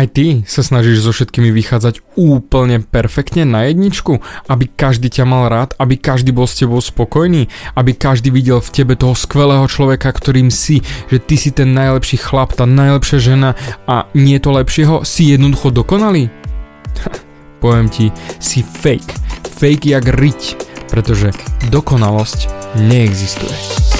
Aj ty sa snažíš so všetkými vychádzať úplne perfektne na jedničku, aby každý ťa mal rád, aby každý bol s tebou spokojný, aby každý videl v tebe toho skvelého človeka, ktorým si, že ty si ten najlepší chlap, tá najlepšia žena a nie to lepšieho, si jednoducho dokonalý? Poviem ti, si fake. Fake jak riť, pretože dokonalosť neexistuje.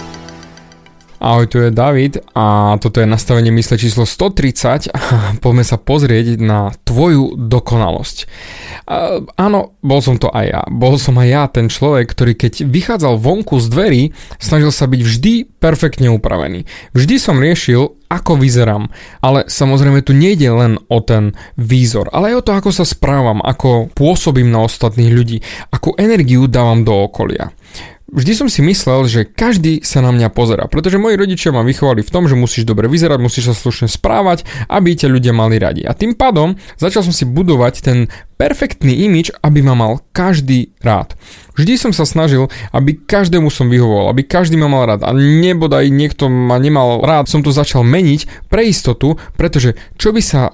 Ahoj, tu je David a toto je nastavenie mysle číslo 130 poďme sa pozrieť na tvoju dokonalosť. A, áno, bol som to aj ja. Bol som aj ja ten človek, ktorý keď vychádzal vonku z dverí, snažil sa byť vždy perfektne upravený. Vždy som riešil, ako vyzerám. Ale samozrejme tu nejde len o ten výzor, ale aj o to, ako sa správam, ako pôsobím na ostatných ľudí, akú energiu dávam do okolia. Vždy som si myslel, že každý sa na mňa pozera, pretože moji rodičia ma vychovali v tom, že musíš dobre vyzerať, musíš sa slušne správať, aby ťa ľudia mali radi. A tým pádom začal som si budovať ten perfektný imič, aby ma mal každý rád. Vždy som sa snažil, aby každému som vyhovoval, aby každý ma mal rád a nebodaj niekto ma nemal rád, som to začal meniť pre istotu, pretože čo by sa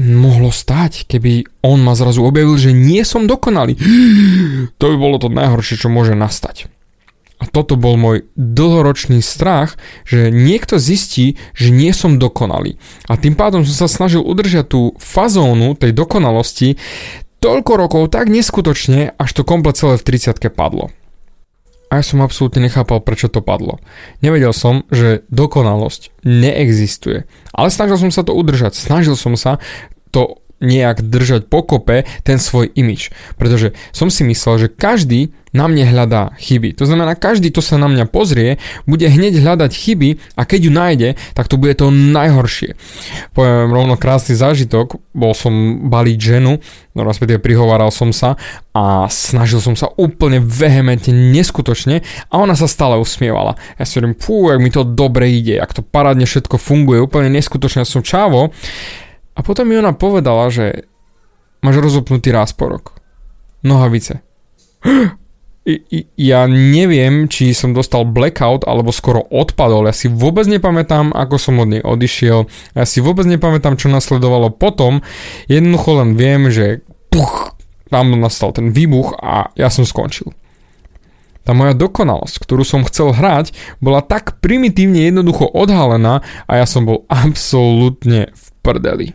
mohlo stať, keby on ma zrazu objavil, že nie som dokonalý. To by bolo to najhoršie, čo môže nastať. A toto bol môj dlhoročný strach, že niekto zistí, že nie som dokonalý. A tým pádom som sa snažil udržať tú fazónu tej dokonalosti toľko rokov tak neskutočne, až to komplet celé v 30 padlo. A ja som absolútne nechápal, prečo to padlo. Nevedel som, že dokonalosť neexistuje. Ale snažil som sa to udržať. Snažil som sa to nejak držať pokope ten svoj imič. Pretože som si myslel, že každý na mne hľadá chyby. To znamená, každý, kto sa na mňa pozrie, bude hneď hľadať chyby a keď ju nájde, tak to bude to najhoršie. Poviem rovno krásny zážitok, bol som baliť ženu, no respektíve prihováral som sa a snažil som sa úplne vehementne, neskutočne a ona sa stále usmievala. Ja si hovorím, pú, jak mi to dobre ide, ak to parádne všetko funguje, úplne neskutočne som čávo. A potom mi ona povedala, že máš rozopnutý rásporok. Nohavice. Ja neviem, či som dostal blackout alebo skoro odpadol. Ja si vôbec nepamätám, ako som od nej odišiel. Ja si vôbec nepamätám, čo nasledovalo potom. Jednoducho len viem, že puch, tam nastal ten výbuch a ja som skončil. Tá moja dokonalosť, ktorú som chcel hrať, bola tak primitívne jednoducho odhalená a ja som bol absolútne v prdeli.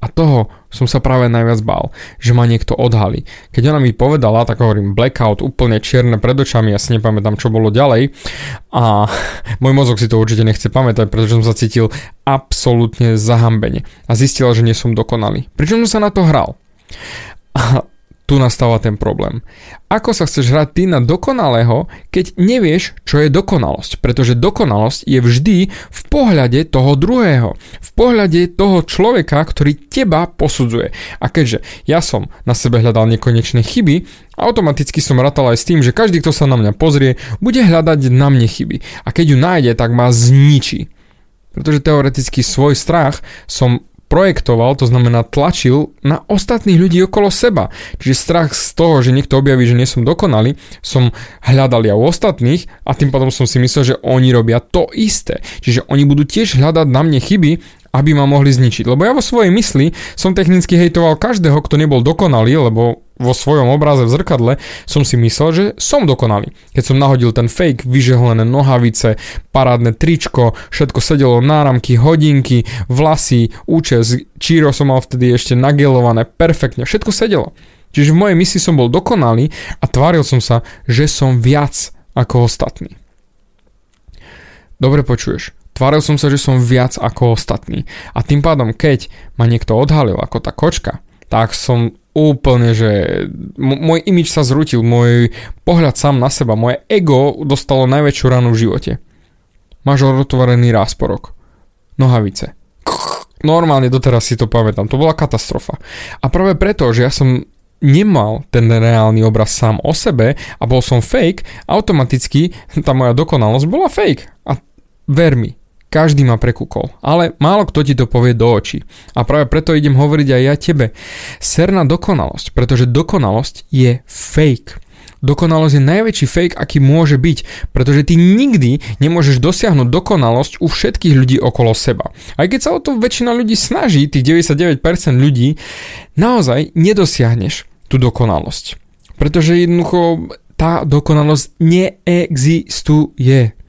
A toho som sa práve najviac bál, že ma niekto odhalí. Keď ona mi povedala, tak hovorím blackout, úplne čierne pred očami, ja si nepamätám, čo bolo ďalej. A môj mozog si to určite nechce pamätať, pretože som sa cítil absolútne zahambene. A zistila, že nie som dokonalý. Pričom som sa na to hral. tu nastáva ten problém. Ako sa chceš hrať ty na dokonalého, keď nevieš, čo je dokonalosť? Pretože dokonalosť je vždy v pohľade toho druhého. V pohľade toho človeka, ktorý teba posudzuje. A keďže ja som na sebe hľadal nekonečné chyby, automaticky som ratal aj s tým, že každý, kto sa na mňa pozrie, bude hľadať na mne chyby. A keď ju nájde, tak ma zničí. Pretože teoreticky svoj strach som projektoval, to znamená tlačil na ostatných ľudí okolo seba. Čiže strach z toho, že niekto objaví, že nie som dokonalý, som hľadal ja u ostatných a tým potom som si myslel, že oni robia to isté. Čiže oni budú tiež hľadať na mne chyby, aby ma mohli zničiť. Lebo ja vo svojej mysli som technicky hejtoval každého, kto nebol dokonalý, lebo vo svojom obraze v zrkadle som si myslel, že som dokonalý. Keď som nahodil ten fake, vyžehlené nohavice, parádne tričko, všetko sedelo náramky, hodinky, vlasy, účes, číro som mal vtedy ešte nagelované, perfektne, všetko sedelo. Čiže v mojej mysli som bol dokonalý a tváril som sa, že som viac ako ostatní. Dobre počuješ. Tváril som sa, že som viac ako ostatní. A tým pádom, keď ma niekto odhalil ako tá kočka, tak som úplne, že môj imič sa zrutil, môj pohľad sám na seba, moje ego dostalo najväčšiu ranu v živote. Máš otvorený rásporok. Nohavice. Normálne doteraz si to pamätám, to bola katastrofa. A práve preto, že ja som nemal ten reálny obraz sám o sebe a bol som fake, automaticky tá moja dokonalosť bola fake. A ver mi, každý ma prekúkol, ale málo kto ti to povie do očí. A práve preto idem hovoriť aj ja tebe. Ser na dokonalosť, pretože dokonalosť je fake. Dokonalosť je najväčší fake, aký môže byť, pretože ty nikdy nemôžeš dosiahnuť dokonalosť u všetkých ľudí okolo seba. Aj keď sa o to väčšina ľudí snaží, tých 99% ľudí, naozaj nedosiahneš tú dokonalosť. Pretože jednoducho tá dokonalosť neexistuje.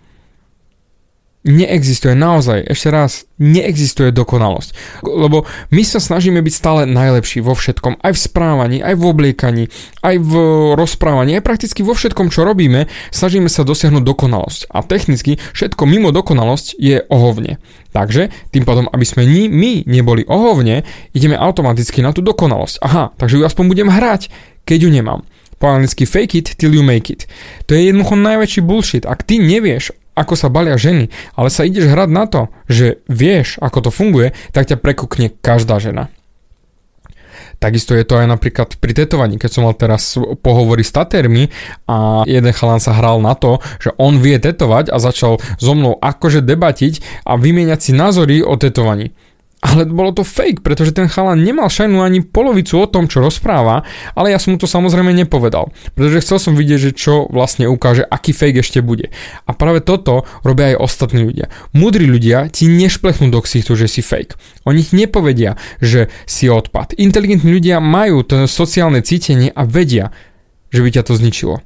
Neexistuje, naozaj, ešte raz, neexistuje dokonalosť. Lebo my sa snažíme byť stále najlepší vo všetkom, aj v správaní, aj v obliekaní, aj v rozprávaní, aj prakticky vo všetkom, čo robíme, snažíme sa dosiahnuť dokonalosť. A technicky všetko mimo dokonalosť je ohovne. Takže, tým pádom, aby sme ni, my neboli ohovne, ideme automaticky na tú dokonalosť. Aha, takže ju aspoň budem hrať, keď ju nemám po anglicky fake it till you make it. To je jednoducho najväčší bullshit. Ak ty nevieš, ako sa balia ženy, ale sa ideš hrať na to, že vieš, ako to funguje, tak ťa prekukne každá žena. Takisto je to aj napríklad pri tetovaní, keď som mal teraz pohovory s Tatermi a jeden chalan sa hral na to, že on vie tetovať a začal so mnou akože debatiť a vymieňať si názory o tetovaní. Ale bolo to fake, pretože ten chalan nemal šajnu ani polovicu o tom, čo rozpráva, ale ja som mu to samozrejme nepovedal, pretože chcel som vidieť, že čo vlastne ukáže, aký fake ešte bude. A práve toto robia aj ostatní ľudia. Múdri ľudia ti nešplechnú do ksichtu, že si fake. Oni ti nepovedia, že si odpad. Inteligentní ľudia majú to sociálne cítenie a vedia, že by ťa to zničilo.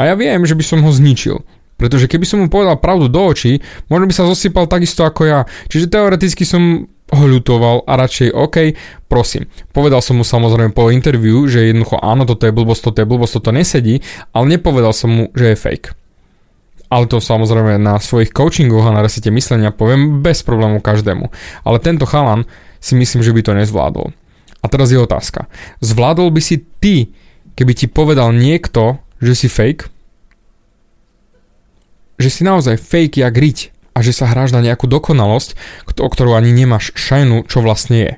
A ja viem, že by som ho zničil. Pretože keby som mu povedal pravdu do očí, možno by sa zosypal takisto ako ja. Čiže teoreticky som ho a radšej OK, prosím. Povedal som mu samozrejme po interviu, že jednoducho áno, toto je blbosť, toto je blbosť, toto nesedí, ale nepovedal som mu, že je fake. Ale to samozrejme na svojich coachingoch a na resete myslenia poviem bez problému každému. Ale tento chalan si myslím, že by to nezvládol. A teraz je otázka. Zvládol by si ty, keby ti povedal niekto, že si fake? Že si naozaj fake jak riť že sa hráš na nejakú dokonalosť, o ktorú ani nemáš šajnu, čo vlastne je.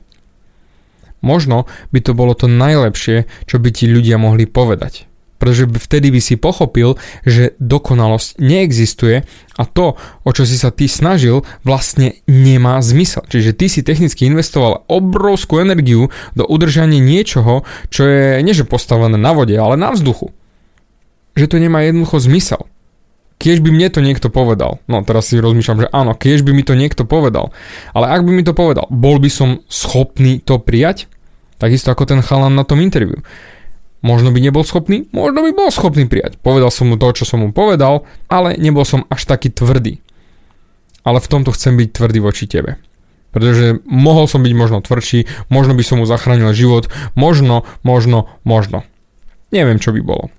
Možno by to bolo to najlepšie, čo by ti ľudia mohli povedať. Pretože vtedy by si pochopil, že dokonalosť neexistuje a to, o čo si sa ty snažil, vlastne nemá zmysel. Čiže ty si technicky investoval obrovskú energiu do udržania niečoho, čo je nie že postavené na vode, ale na vzduchu. Že to nemá jednoducho zmysel. Keď by mne to niekto povedal, no teraz si rozmýšľam, že áno, keď by mi to niekto povedal, ale ak by mi to povedal, bol by som schopný to prijať? Takisto ako ten chalan na tom interviu. Možno by nebol schopný, možno by bol schopný prijať. Povedal som mu to, čo som mu povedal, ale nebol som až taký tvrdý. Ale v tomto chcem byť tvrdý voči tebe. Pretože mohol som byť možno tvrdší, možno by som mu zachránil život, možno, možno, možno. Neviem, čo by bolo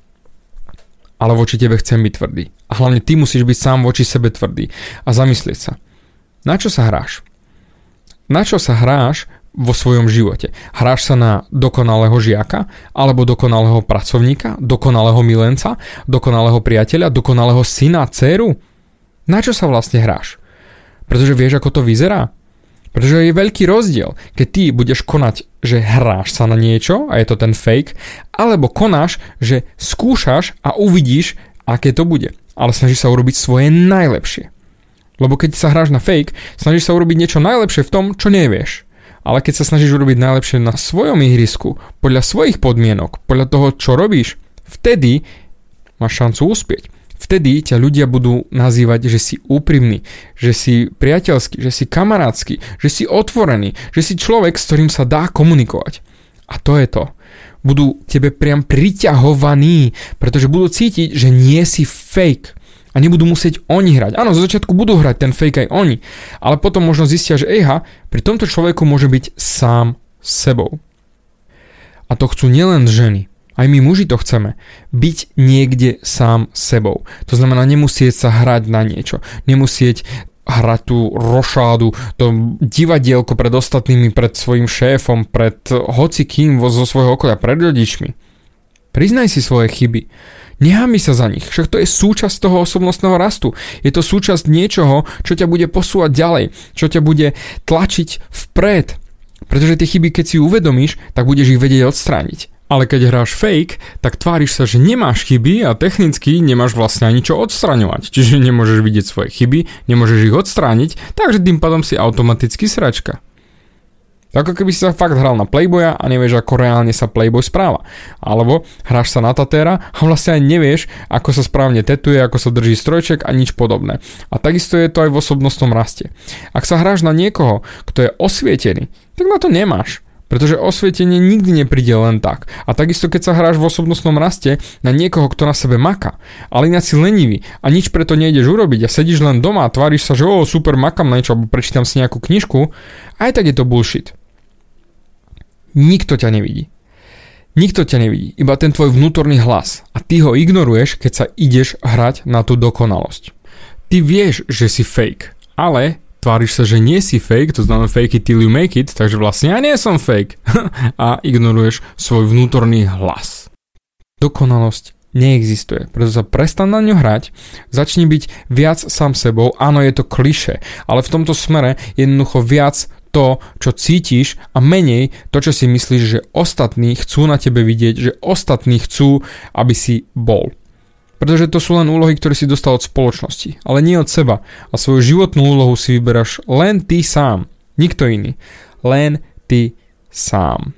ale voči tebe chcem byť tvrdý. A hlavne ty musíš byť sám voči sebe tvrdý a zamyslieť sa. Na čo sa hráš? Na čo sa hráš vo svojom živote? Hráš sa na dokonalého žiaka, alebo dokonalého pracovníka, dokonalého milenca, dokonalého priateľa, dokonalého syna, dceru? Na čo sa vlastne hráš? Pretože vieš, ako to vyzerá? Pretože je veľký rozdiel, keď ty budeš konať, že hráš sa na niečo a je to ten fake, alebo konáš, že skúšaš a uvidíš, aké to bude. Ale snažíš sa urobiť svoje najlepšie. Lebo keď sa hráš na fake, snažíš sa urobiť niečo najlepšie v tom, čo nevieš. Ale keď sa snažíš urobiť najlepšie na svojom ihrisku, podľa svojich podmienok, podľa toho, čo robíš, vtedy máš šancu uspieť. Vtedy ťa ľudia budú nazývať, že si úprimný, že si priateľský, že si kamarátsky, že si otvorený, že si človek, s ktorým sa dá komunikovať. A to je to. Budú tebe priam priťahovaní, pretože budú cítiť, že nie si fake a nebudú musieť oni hrať. Áno, zo začiatku budú hrať ten fake aj oni, ale potom možno zistia, že ejha, pri tomto človeku môže byť sám sebou. A to chcú nielen ženy, Aj my muži to chceme. Byť niekde sám sebou. To znamená nemusieť sa hrať na niečo. Nemusieť hrať tú rošádu, to divadielko pred ostatnými, pred svojim šéfom, pred hocikým zo svojho okolia, pred rodičmi. Priznaj si svoje chyby. Nehámi sa za nich, však to je súčasť toho osobnostného rastu. Je to súčasť niečoho, čo ťa bude posúvať ďalej, čo ťa bude tlačiť vpred. Pretože tie chyby, keď si uvedomíš, tak budeš ich vedieť odstrániť. Ale keď hráš fake, tak tváriš sa, že nemáš chyby a technicky nemáš vlastne ani čo odstraňovať. Čiže nemôžeš vidieť svoje chyby, nemôžeš ich odstrániť, takže tým pádom si automaticky sračka. Ako keby si sa fakt hral na Playboya a nevieš, ako reálne sa Playboy správa. Alebo hráš sa na Tatéra a vlastne aj nevieš, ako sa správne tetuje, ako sa drží strojček a nič podobné. A takisto je to aj v osobnostnom raste. Ak sa hráš na niekoho, kto je osvietený, tak na to nemáš. Pretože osvietenie nikdy nepríde len tak. A takisto keď sa hráš v osobnostnom raste na niekoho, kto na sebe maka, ale ináč si lenivý a nič preto nejdeš urobiť a sedíš len doma a tváriš sa, že o super makam na niečo alebo prečítam si nejakú knižku, aj tak je to bullshit. Nikto ťa nevidí. Nikto ťa nevidí, iba ten tvoj vnútorný hlas a ty ho ignoruješ, keď sa ideš hrať na tú dokonalosť. Ty vieš, že si fake, ale tváriš sa, že nie si fake, to znamená fake it till you make it, takže vlastne ja nie som fake a ignoruješ svoj vnútorný hlas. Dokonalosť neexistuje, preto sa prestan na ňu hrať, začni byť viac sám sebou, áno je to kliše, ale v tomto smere jednoducho viac to, čo cítiš a menej to, čo si myslíš, že ostatní chcú na tebe vidieť, že ostatní chcú, aby si bol. Pretože to sú len úlohy, ktoré si dostal od spoločnosti, ale nie od seba. A svoju životnú úlohu si vyberáš len ty sám. Nikto iný. Len ty sám.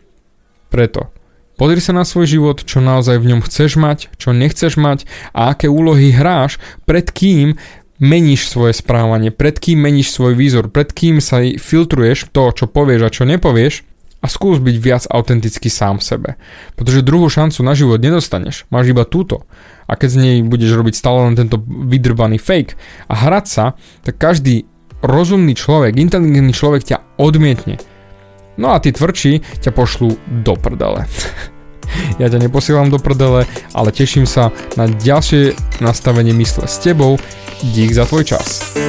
Preto Pozri sa na svoj život, čo naozaj v ňom chceš mať, čo nechceš mať a aké úlohy hráš, pred kým meníš svoje správanie, pred kým meníš svoj výzor, pred kým sa filtruješ to, čo povieš a čo nepovieš a skús byť viac autentický sám sebe. Pretože druhú šancu na život nedostaneš, máš iba túto a keď z nej budeš robiť stále len tento vydrbaný fake a hrať sa, tak každý rozumný človek, inteligentný človek ťa odmietne. No a tí tvrdší ťa pošlú do prdele. ja ťa neposielam do prdele, ale teším sa na ďalšie nastavenie mysle s tebou. Dík za tvoj čas.